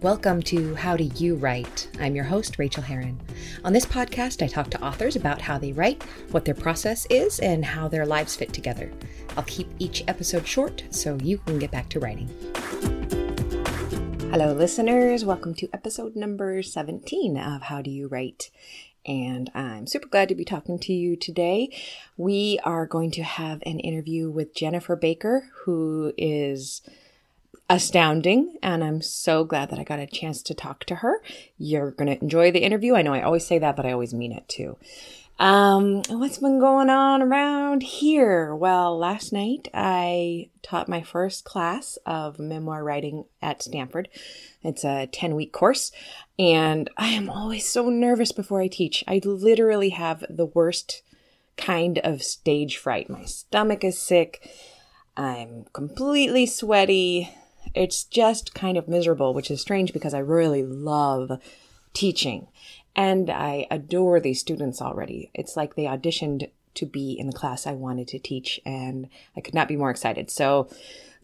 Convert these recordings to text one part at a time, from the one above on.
Welcome to How Do You Write? I'm your host, Rachael Herron. On this podcast, I talk to authors about how they write, what their process is, and how their lives fit together. I'll keep each episode short so you can get back to writing. Hello, listeners. Welcome to episode number 17 of How Do You Write? And I'm super glad to be talking to you today. We are going to have an interview with Jennifer Baker, who is astounding. And I'm so glad that I got a chance to talk to her. You're going to enjoy the interview. I know I always say that, but I always mean it too. Um, what's been going on around here? Well, last night I taught my first class of memoir writing at Stanford. It's a 10 week course, and I am always so nervous before I teach. I literally have the worst kind of stage fright. My stomach is sick. I'm completely sweaty it's just kind of miserable, which is strange because I really love teaching and I adore these students already. It's like they auditioned to be in the class I wanted to teach and I could not be more excited. So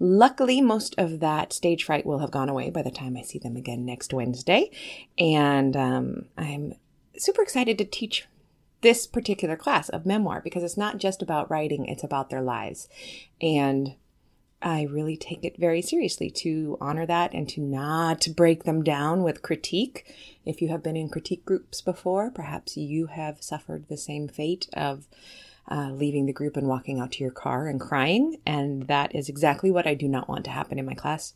luckily most of that stage fright will have gone away by the time I see them again next Wednesday. And um, I'm super excited to teach this particular class of memoir because it's not just about writing, it's about their lives. And I really take it very seriously to honor that and to not break them down with critique. If you have been in critique groups before, perhaps you have suffered the same fate of uh, leaving the group and walking out to your car and crying. And that is exactly what I do not want to happen in my class.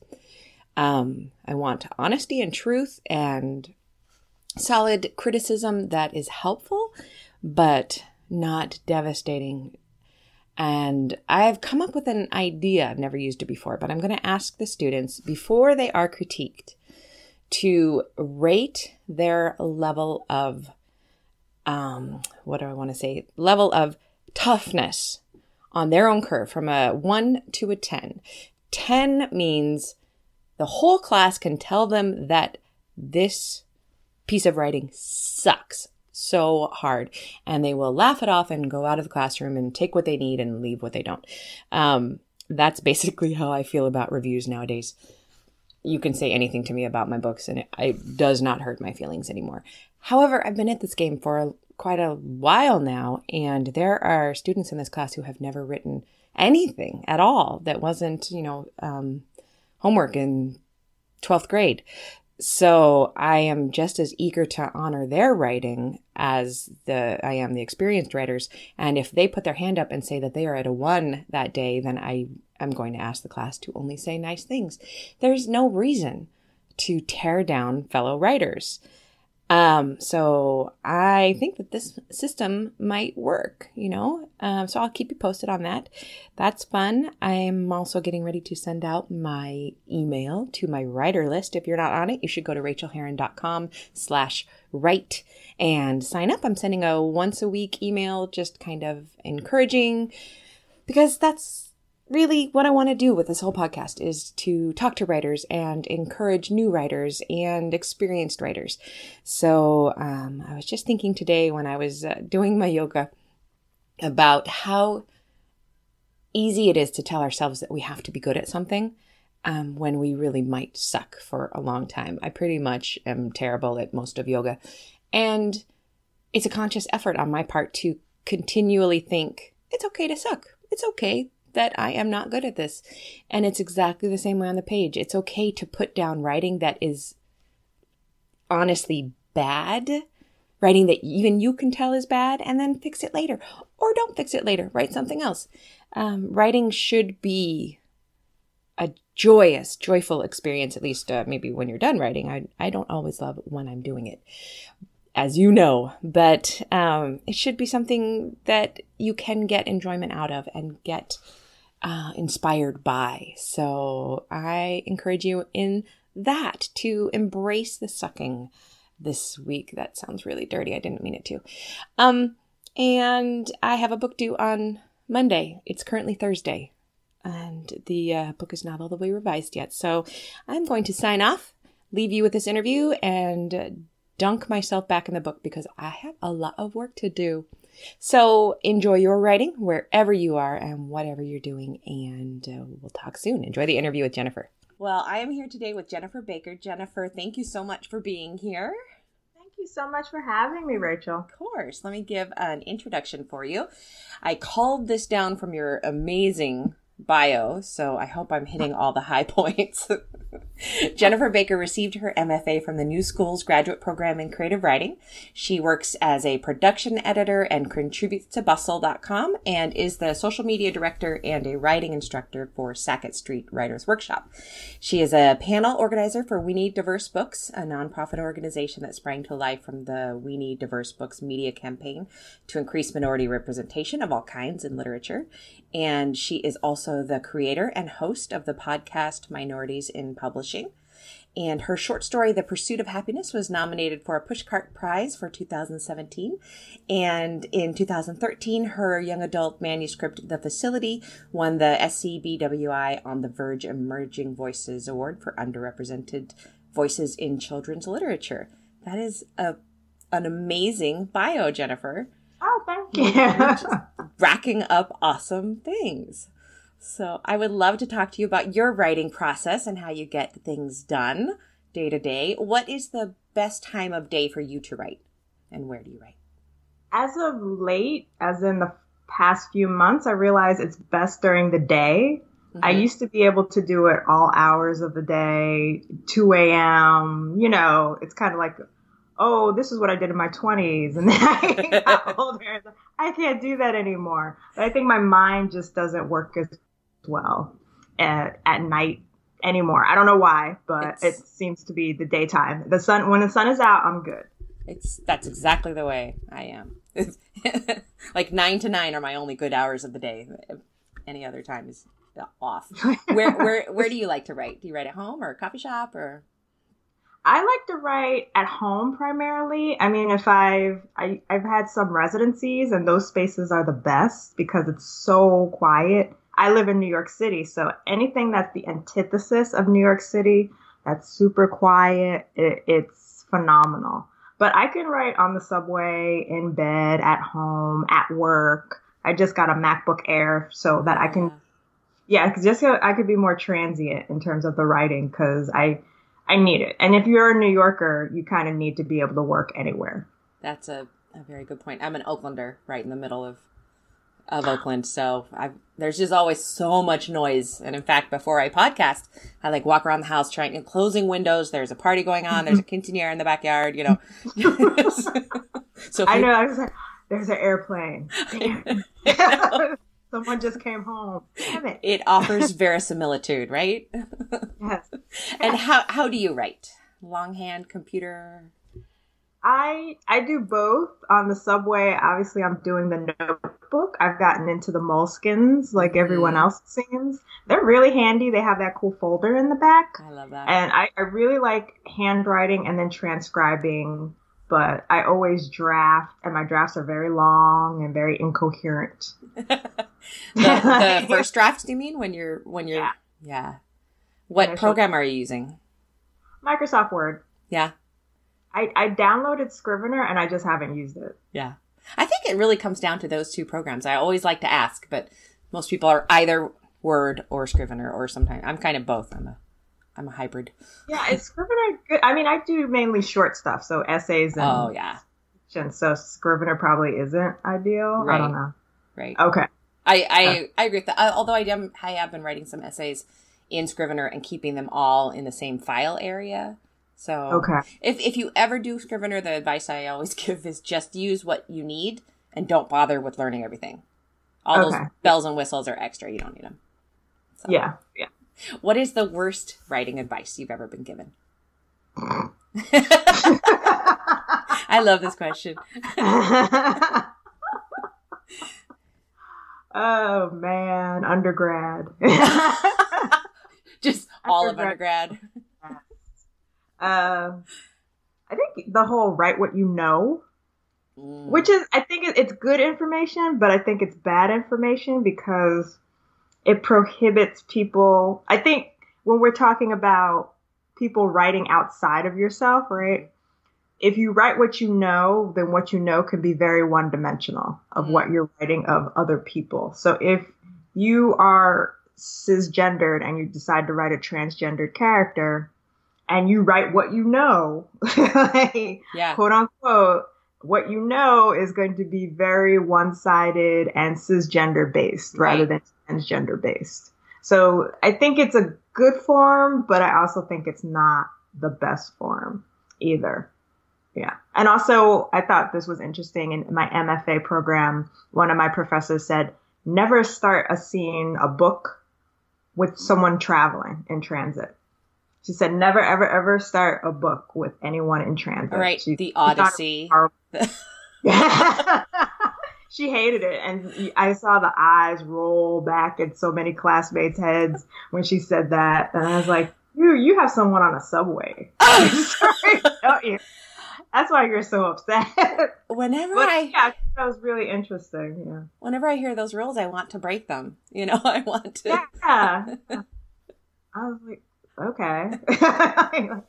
Um, I want honesty and truth and solid criticism that is helpful, but not devastating and I've come up with an idea. I've never used it before, but I'm going to ask the students before they are critiqued to rate their level of, um, what do I want to say? Level of toughness on their own curve from a one to a 10. 10 means the whole class can tell them that this piece of writing sucks so hard and they will laugh it off and go out of the classroom and take what they need and leave what they don't. Um, that's basically how I feel about reviews nowadays. You can say anything to me about my books and it, it does not hurt my feelings anymore. However, I've been at this game for a, quite a while now, and there are students in this class who have never written anything at all that wasn't, you know, um, homework in 12th grade. So I am just as eager to honor their writing as the I am the experienced writers. And if they put their hand up and say that they are at a one that day, then I am going to ask the class to only say nice things. There's no reason to tear down fellow writers. Um, so I think that this system might work, you know. Um, so I'll keep you posted on that. That's fun. I'm also getting ready to send out my email to my writer list. If you're not on it, you should go to rachaelherron.com slash write and sign up. I'm sending a once a week email, just kind of encouraging because that's really what I want to do with this whole podcast is to talk to writers and encourage new writers and experienced writers. So um, I was just thinking today when I was uh, doing my yoga about how easy it is to tell ourselves that we have to be good at something um, when we really might suck for a long time. I pretty much am terrible at most of yoga. And it's a conscious effort on my part to continually think it's okay to suck. It's okay that I am not good at this. And it's exactly the same way on the page. It's okay to put down writing that is honestly bad, writing that even you can tell is bad, and then fix it later. Or don't fix it later, write something else. Um, writing should be a joyous, joyful experience, at least uh, maybe when you're done writing. I, I don't always love when I'm doing it as you know, but um, it should be something that you can get enjoyment out of and get uh, inspired by. So I encourage you in that to embrace the sucking this week. That sounds really dirty. I didn't mean it to. Um, and I have a book due on Monday. It's currently Thursday, and the uh, book is not all the way revised yet. So I'm going to sign off, leave you with this interview, and dunk myself back in the book because I have a lot of work to do. So enjoy your writing wherever you are and whatever you're doing. And uh, we'll talk soon. Enjoy the interview with Jennifer. Well, I am here today with Jennifer Baker. Jennifer, thank you so much for being here. Thank you so much for having me, Rachael. Of course. Let me give an introduction for you. I called this down from your amazing bio, so I hope I'm hitting all the high points. Jennifer Baker received her MFA from the New Schools Graduate Program in Creative Writing. She works as a production editor and contributes to Bustle.com and is the social media director and a writing instructor for Sackett Street Writers Workshop. She is a panel organizer for We Need Diverse Books, a nonprofit organization that sprang to life from the We Need Diverse Books media campaign to increase minority representation of all kinds in literature. And she is also the creator and host of the podcast Minorities in Publishing. And her short story, The Pursuit of Happiness, was nominated for a Pushcart Prize for 2017. And in 2013, her young adult manuscript, The Facility, won the SCBWI On the Verge Emerging Voices Award for Underrepresented Voices in Children's Literature. That is a, an amazing bio, Jennifer. Oh, thank you. racking up awesome things. So I would love to talk to you about your writing process and how you get things done day to day. What is the best time of day for you to write and where do you write? As of late, as in the past few months, I realize it's best during the day. Mm-hmm. I used to be able to do it all hours of the day, 2 a.m. You know, it's kind of like oh, this is what I did in my 20s. And then I got older. I can't do that anymore. But I think my mind just doesn't work as well at, at night anymore. I don't know why, but it's, it seems to be the daytime. The sun, when the sun is out, I'm good. It's, that's exactly the way I am. like nine to nine are my only good hours of the day. Any other time is off. where, where, where do you like to write? Do you write at home or a coffee shop or? I like to write at home primarily. I mean, if I've I, I've had some residencies, and those spaces are the best because it's so quiet. I live in New York City, so anything that's the antithesis of New York City, that's super quiet, it, it's phenomenal. But I can write on the subway, in bed, at home, at work. I just got a MacBook Air so that I can, yeah, just so I could be more transient in terms of the writing because I I need it. And if you're a New Yorker, you kind of need to be able to work anywhere. That's a, a very good point. I'm an Oaklander, right in the middle of of Oakland, so I there's just always so much noise. And in fact, before I podcast, I like walk around the house trying and closing windows. There's a party going on. There's a quinceanera in the backyard. You know. so I know. I was like, there's an airplane. Someone just came home. Damn it. It offers verisimilitude, right? yes. and how how do you write? Longhand, computer? I I do both on the subway. Obviously, I'm doing the notebook. I've gotten into the Moleskines like everyone mm. else seems. They're really handy. They have that cool folder in the back. I love that. And I, I really like handwriting and then transcribing but I always draft, and my drafts are very long and very incoherent. the, the first drafts, do you mean when you're when you're yeah? yeah. What program are you using? Microsoft Word. Yeah. I, I downloaded Scrivener and I just haven't used it. Yeah. I think it really comes down to those two programs. I always like to ask, but most people are either Word or Scrivener or sometimes I'm kind of both. I'm a I'm a hybrid. Yeah, is Scrivener good? I mean, I do mainly short stuff, so essays and oh yeah. So Scrivener probably isn't ideal. Right. I don't know. Right. Okay. I I, I agree with that. I, although I am I have been writing some essays in Scrivener and keeping them all in the same file area. So okay. If if you ever do Scrivener, the advice I always give is just use what you need and don't bother with learning everything. All okay. those bells and whistles are extra. You don't need them. So. Yeah. Yeah. What is the worst writing advice you've ever been given? I love this question. oh man, undergrad. Just all undergrad. of undergrad. Uh, I think the whole write what you know, mm. which is I think it's good information, but I think it's bad information because it prohibits people. I think when we're talking about people writing outside of yourself, right? If you write what you know, then what you know can be very one dimensional of mm-hmm. what you're writing of other people. So if you are cisgendered and you decide to write a transgendered character and you write what you know, like, yeah. quote unquote, what you know is going to be very one sided and cisgender based right. rather than transgender based. So I think it's a good form, but I also think it's not the best form either. Yeah. And also, I thought this was interesting. In my MFA program, one of my professors said, never start a scene, a book with someone traveling in transit. She said, never, ever, ever start a book with anyone in transit. Right. She, the Odyssey. she hated it. And I saw the eyes roll back in so many classmates' heads when she said that. And I was like, you, you have someone on a subway. Sorry, don't you? That's why you're so upset. Whenever but, I yeah, that was really interesting. Yeah. Whenever I hear those rules, I want to break them. You know, I want to. Yeah. I was like, okay.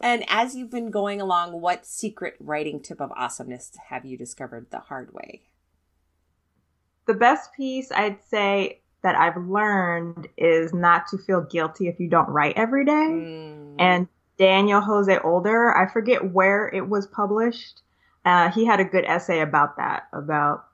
and as you've been going along, what secret writing tip of awesomeness have you discovered the hard way? The best piece I'd say that I've learned is not to feel guilty if you don't write every day. Mm. And Daniel Jose Older. I forget where it was published. Uh, he had a good essay about that, about,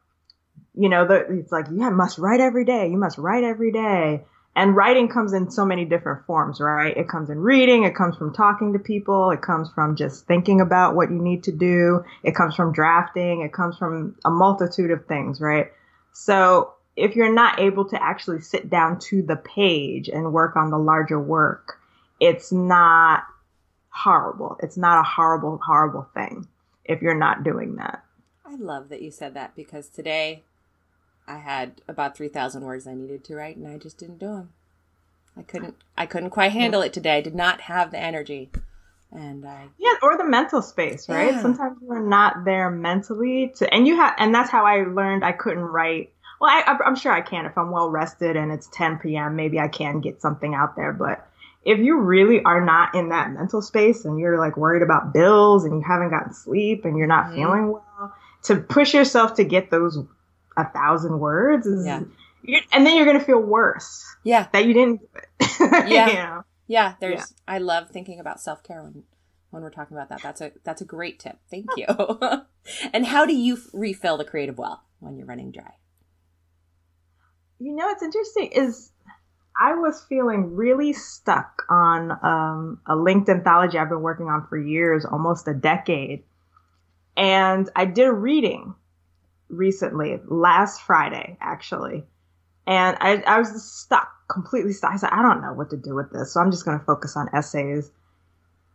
you know, the, it's like, you must write every day. You must write every day. And writing comes in so many different forms, right? It comes in reading. It comes from talking to people. It comes from just thinking about what you need to do. It comes from drafting. It comes from a multitude of things, right? So if you're not able to actually sit down to the page and work on the larger work, it's not horrible. It's not a horrible, horrible thing if you're not doing that. I love that you said that because today I had about 3,000 words I needed to write and I just didn't do them. I couldn't I couldn't quite handle it today. I did not have the energy. And I Yeah, or the mental space, right? Yeah. Sometimes we're not there mentally to and you have and that's how I learned I couldn't write well, I, I'm sure I can if I'm well rested and it's 10 p.m. Maybe I can get something out there, but if you really are not in that mental space and you're like worried about bills and you haven't gotten sleep and you're not mm-hmm. feeling well, to push yourself to get those a thousand words is, yeah. and then you're gonna feel worse. Yeah, that you didn't. yeah, you know? yeah. There's. Yeah. I love thinking about self care when when we're talking about that. That's a that's a great tip. Thank you. and how do you refill the creative well when you're running dry? You know, it's interesting is I was feeling really stuck on um, a linked anthology I've been working on for years, almost a decade. And I did a reading recently, last Friday, actually. And I, I was stuck, completely stuck. I said, I don't know what to do with this. So I'm just going to focus on essays.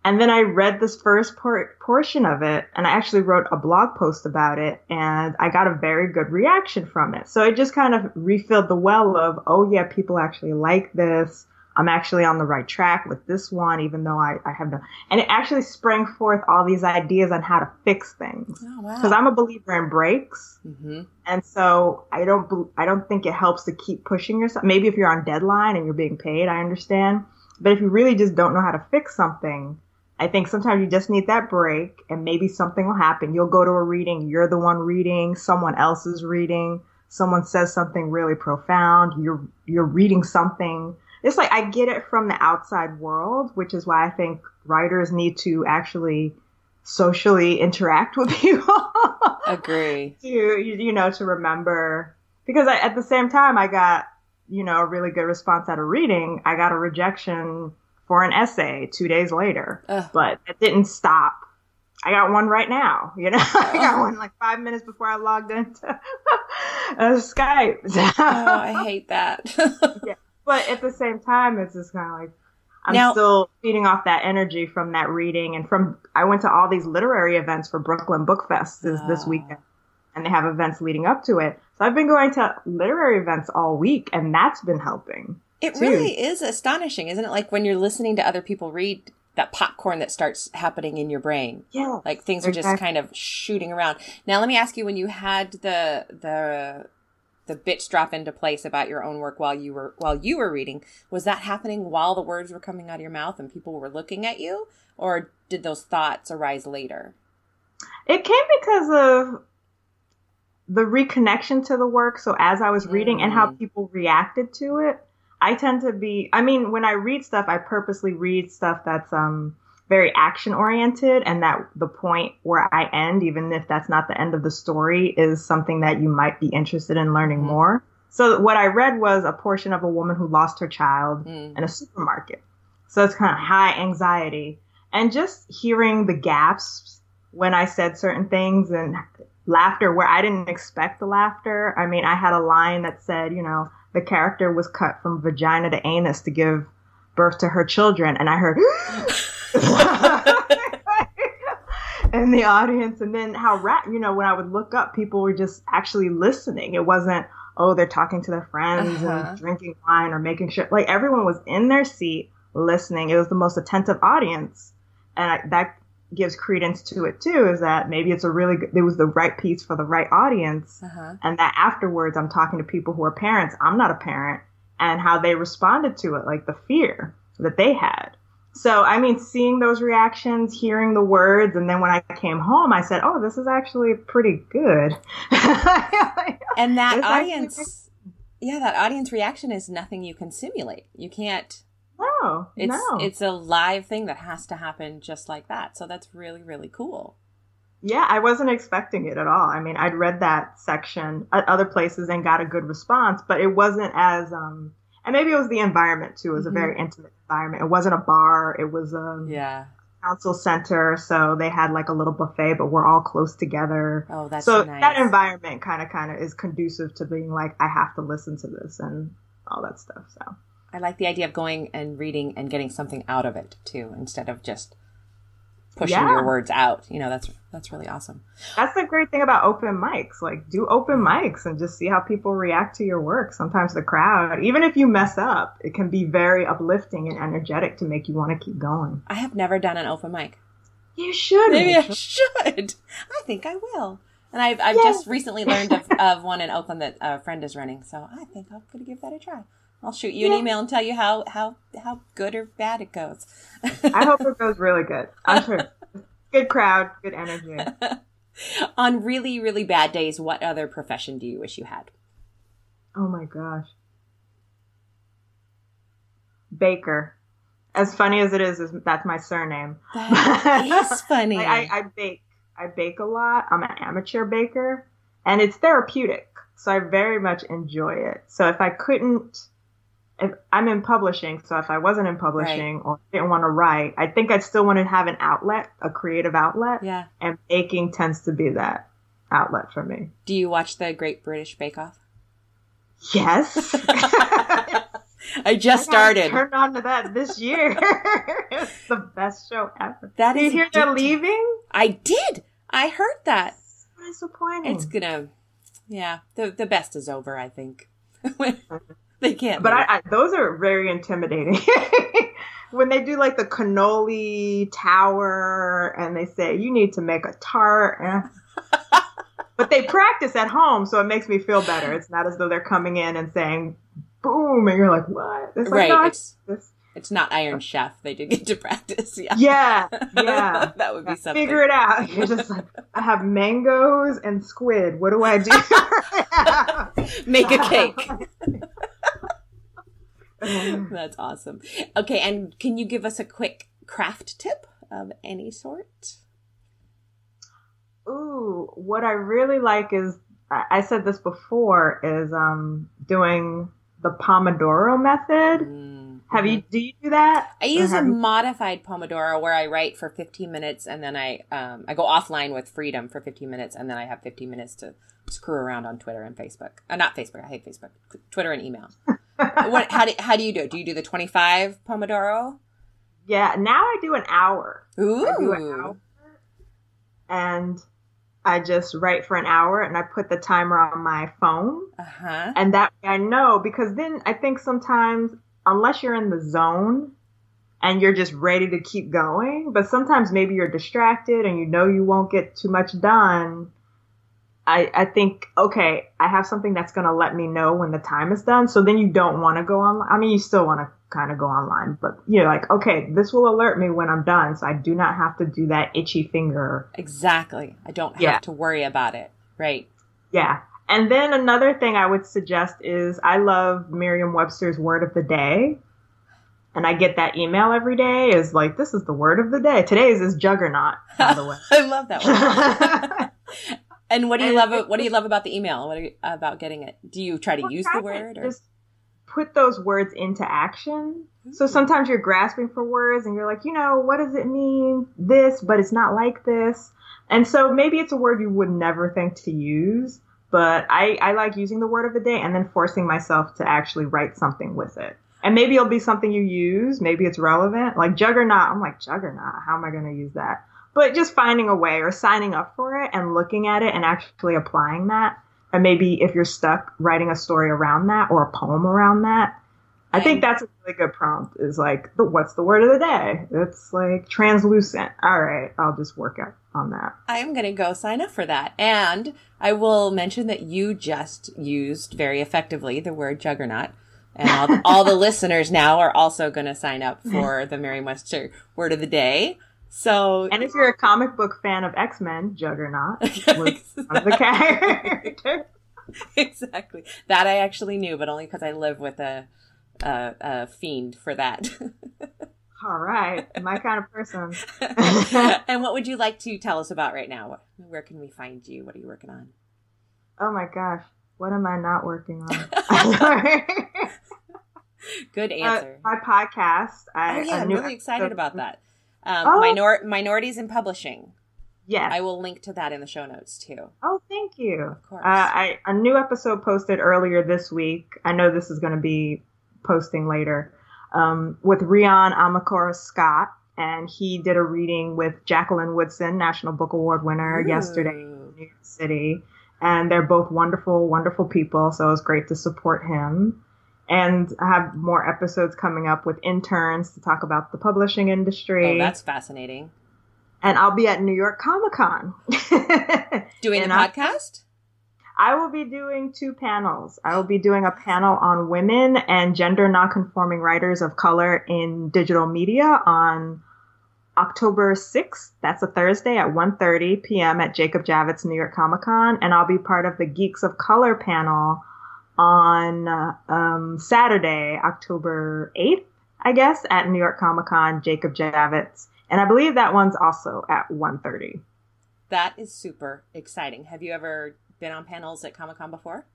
And then I read this first por- portion of it and I actually wrote a blog post about it and I got a very good reaction from it. So it just kind of refilled the well of, oh yeah, people actually like this. I'm actually on the right track with this one, even though I, I have no, and it actually sprang forth all these ideas on how to fix things. Oh, wow. I'm a believer in breaks. Mm-hmm. And so I don't, I don't think it helps to keep pushing yourself. Maybe if you're on deadline and you're being paid, I understand. But if you really just don't know how to fix something, I think sometimes you just need that break and maybe something will happen. You'll go to a reading, you're the one reading, someone else is reading, someone says something really profound, you're you're reading something. It's like I get it from the outside world, which is why I think writers need to actually socially interact with people. Agree. to you know to remember because I, at the same time I got you know a really good response at a reading. I got a rejection for an essay two days later. Ugh. But it didn't stop. I got one right now, you know. I got one like five minutes before I logged into uh, Skype. oh, I hate that. yeah. But at the same time, it's just kind of like I'm now, still feeding off that energy from that reading and from I went to all these literary events for Brooklyn Book Fest this, uh, this ah. weekend, and they have events leading up to it. So I've been going to literary events all week, and that's been helping. It too. really is astonishing, isn't it? Like when you're listening to other people read that popcorn that starts happening in your brain. Yeah. Like things exactly. are just kind of shooting around. Now let me ask you when you had the the the bits drop into place about your own work while you were while you were reading, was that happening while the words were coming out of your mouth and people were looking at you? Or did those thoughts arise later? It came because of the reconnection to the work. So as I was reading mm. and how mm. people reacted to it, I tend to be, I mean, when I read stuff, I purposely read stuff that's, um, very action oriented and that the point where I end, even if that's not the end of the story, is something that you might be interested in learning mm. more. So what I read was a portion of a woman who lost her child mm. in a supermarket. So it's kind of high anxiety and just hearing the gasps when I said certain things and laughter where I didn't expect the laughter. I mean, I had a line that said, you know, the character was cut from vagina to anus to give birth to her children. And I heard in the audience. And then how rat, you know, when I would look up, people were just actually listening. It wasn't, oh, they're talking to their friends uh-huh. and drinking wine or making sure, like everyone was in their seat listening. It was the most attentive audience. And I, that gives credence to it too is that maybe it's a really good, it was the right piece for the right audience. Uh-huh. And that afterwards, I'm talking to people who are parents. I'm not a parent and how they responded to it, like the fear that they had. So, I mean, seeing those reactions, hearing the words, and then when I came home, I said, "Oh, this is actually pretty good." and that audience, actually... yeah, that audience reaction is nothing you can simulate. You can't. No, it's no. it's a live thing that has to happen just like that. So that's really really cool. Yeah, I wasn't expecting it at all. I mean, I'd read that section at other places and got a good response, but it wasn't as um and maybe it was the environment too. It was mm-hmm. a very intimate environment. It wasn't a bar. It was a yeah council center, so they had like a little buffet, but we're all close together. Oh, that's so nice. that environment kind of kind of is conducive to being like I have to listen to this and all that stuff. So I like the idea of going and reading and getting something out of it too, instead of just pushing yeah. your words out. You know, that's that's really awesome. That's the great thing about open mics. Like do open mics and just see how people react to your work. Sometimes the crowd, even if you mess up, it can be very uplifting and energetic to make you want to keep going. I have never done an open mic. You should. Maybe I should. I think I will. And I've, I've yes. just recently learned of, of one in Oakland that a friend is running, so I think I'm going to give that a try. I'll shoot you yeah. an email and tell you how how how good or bad it goes. I hope it goes really good. I'm sure. Good crowd, good energy. On really really bad days, what other profession do you wish you had? Oh my gosh. Baker. As funny as it is, is that's my surname. That is funny. I, I bake. I bake a lot. I'm an amateur baker, and it's therapeutic. So I very much enjoy it. So if I couldn't if I'm in publishing, so if I wasn't in publishing right. or didn't want to write, I think I'd still want to have an outlet, a creative outlet. Yeah. And baking tends to be that outlet for me. Do you watch the Great British Bake Off? Yes. I just I started. Turned on to that this year. it's the best show ever. That did you hear they're leaving? I did. I heard that. disappointing. It's gonna. Yeah, the the best is over. I think. They can't. But I, I, those are very intimidating. when they do like the cannoli tower and they say you need to make a tart. But they practice at home, so it makes me feel better. It's not as though they're coming in and saying boom, and you're like, what? It's right. Like, no, it's, it's, it's, not Iron Chef. They did get to practice. Yeah. Yeah. Yeah. that would be something. Figure it out. You're just like, I have mangoes and squid. What do I do? Make a cake. That's awesome. Okay, and can you give us a quick craft tip of any sort? Ooh, what I really like is I said this before is um doing the Pomodoro method. Mm-hmm. Have you do you do that? I use a you... modified Pomodoro where I write for 15 minutes and then I um I go offline with freedom for 15 minutes and then I have 15 minutes to screw around on Twitter and Facebook. Uh, not Facebook. I hate Facebook. Twitter and email. what? How do how do you do it? Do you do the twenty five Pomodoro? Yeah. Now I do an hour. Ooh. An hour, and I just write for an hour, and I put the timer on my phone. Uh-huh. And that way I know because then I think sometimes unless you're in the zone and you're just ready to keep going, but sometimes maybe you're distracted and you know you won't get too much done I, I think, okay, I have something that's going to let me know when the time is done. So then you don't want to go online. I mean, you still want to kind of go online, but you're like, okay, this will alert me when I'm done. So I do not have to do that itchy finger. Exactly. I don't have yeah. to worry about it. Right. Yeah. And then another thing I would suggest is I love Merriam Webster's Word of the Day. And I get that email every day is like, this is the word of the day. Today's is juggernaut, by the way. I love that one. and what do you and love? What do you love about the email? What you, about getting it? Do you try to well, use the word? Or? Just put those words into action. So sometimes you're grasping for words and you're like, you know, what does it mean? This, but it's not like this. And so maybe it's a word you would never think to use, but I, I like using the word of the day and then forcing myself to actually write something with it. And maybe it'll be something you use. Maybe it's relevant. Like juggernaut. I'm like, juggernaut. How am I going to use that? But just finding a way or signing up for it and looking at it and actually applying that. And maybe if you're stuck, writing a story around that or a poem around that I think that's a really good prompt. Is like, what's the word of the day? It's like translucent. All right, I'll just work out on that. I am going to go sign up for that, and I will mention that you just used very effectively the word juggernaut, and all, all the listeners now are also going to sign up for the Merriam-Webster word of the day. So, and if you're a comic book fan of X Men, Juggernaut was one of the characters. exactly. That I actually knew, but only because I live with a a, a fiend for that. All right, my kind of person. and what would you like to tell us about right now? Where can we find you? What are you working on? Oh my gosh, what am I not working on? Good uh, answer. Uh, my podcast. I, oh yeah, I'm really excited about that. Um, oh. Minor- minorities in publishing. Yes. I will link to that in the show notes too. Oh, thank you. Of course. Uh, I, a new episode posted earlier this week. I know this is going to be posting later, um, with Rion Amilcar Scott. And he did a reading with Jacqueline Woodson, National Book Award winner, Ooh. yesterday in New York City. And they're both wonderful, wonderful people. So it was great to support him. And I have more episodes coming up with interns to talk about the publishing industry. Oh, that's fascinating. And I'll be at New York Comic Con. Doing a podcast? I will be doing two panels. I will be doing a panel on women and gender nonconforming writers of color in digital media on October 6th. That's a Thursday at 1:30 p.m. at Jacob Javits New York Comic Con, and I'll be part of the Geeks of Color panel on um, Saturday, October 8th, I guess, at New York Comic Con, Jacob Javits, and I believe that one's also at 1:30. That is super exciting. Have you ever been on panels at Comic Con before?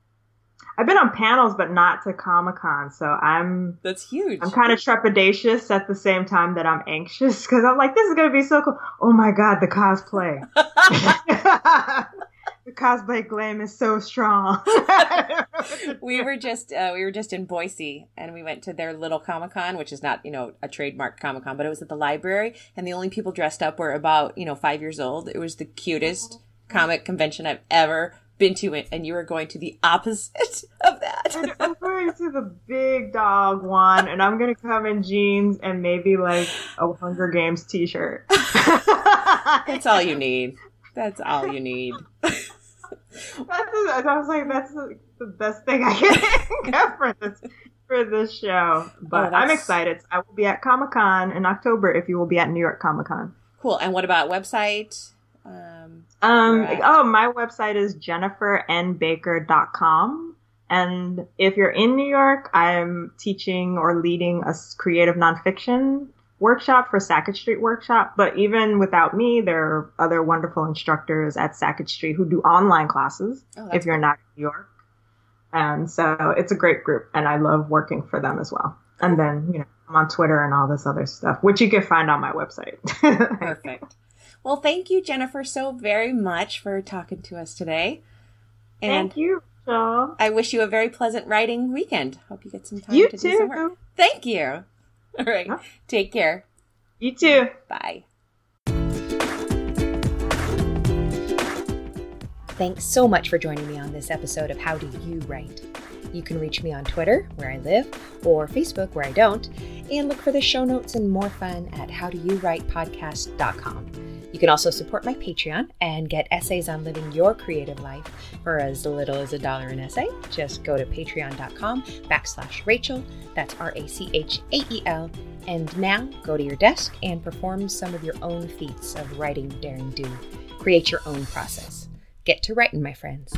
I've been on panels, but not to Comic Con. So I'm that's huge. I'm kind of trepidatious at the same time that I'm anxious because I'm like, this is gonna be so cool. Oh my god, the cosplay. the cosplay glam is so strong. we were just uh, we were just in Boise and we went to their little Comic Con, which is not you know a trademark Comic Con, but it was at the library, and the only people dressed up were about you know five years old. It was the cutest comic convention I've ever been to it and you are going to the opposite of that. I'm going to the big dog one and I'm going to come in jeans and maybe like a Hunger Games t shirt. that's all you need. That's all you need. That's, I was like, that's the, best thing I can get for this for this show. But oh, I'm excited. I will be at Comic Con in October if you will be at New York Comic Con. Cool. And what about website? Um, um oh, my website is jennifernbaker.com. And if you're in New York, I'm teaching or leading a creative nonfiction workshop for Sackett Street Workshop. But even without me, there are other wonderful instructors at Sackett Street who do online classes oh, if you're cool. not in New York. And so it's a great group, and I love working for them as well. And then, you know, I'm on Twitter and all this other stuff, which you can find on my website. Perfect. Well, thank you, Jennifer, so very much for talking to us today. And thank you, Rachael. I wish you a very pleasant writing weekend. Hope you get some time you to too. do some work. Thank you. All right. Huh? Take care. You too. Bye. Thanks so much for joining me on this episode of How Do You Write? You can reach me on Twitter, where I live, or Facebook, where I don't, and look for the show notes and more fun at howdoyourwritepodcast.com. You can also support my Patreon and get essays on living your creative life for as little as a dollar an essay. Just go to patreon.com backslash Rachael. That's R A C H A E L. And now go to your desk and perform some of your own feats of writing, daring, do. Create your own process. Get to writing, my friends.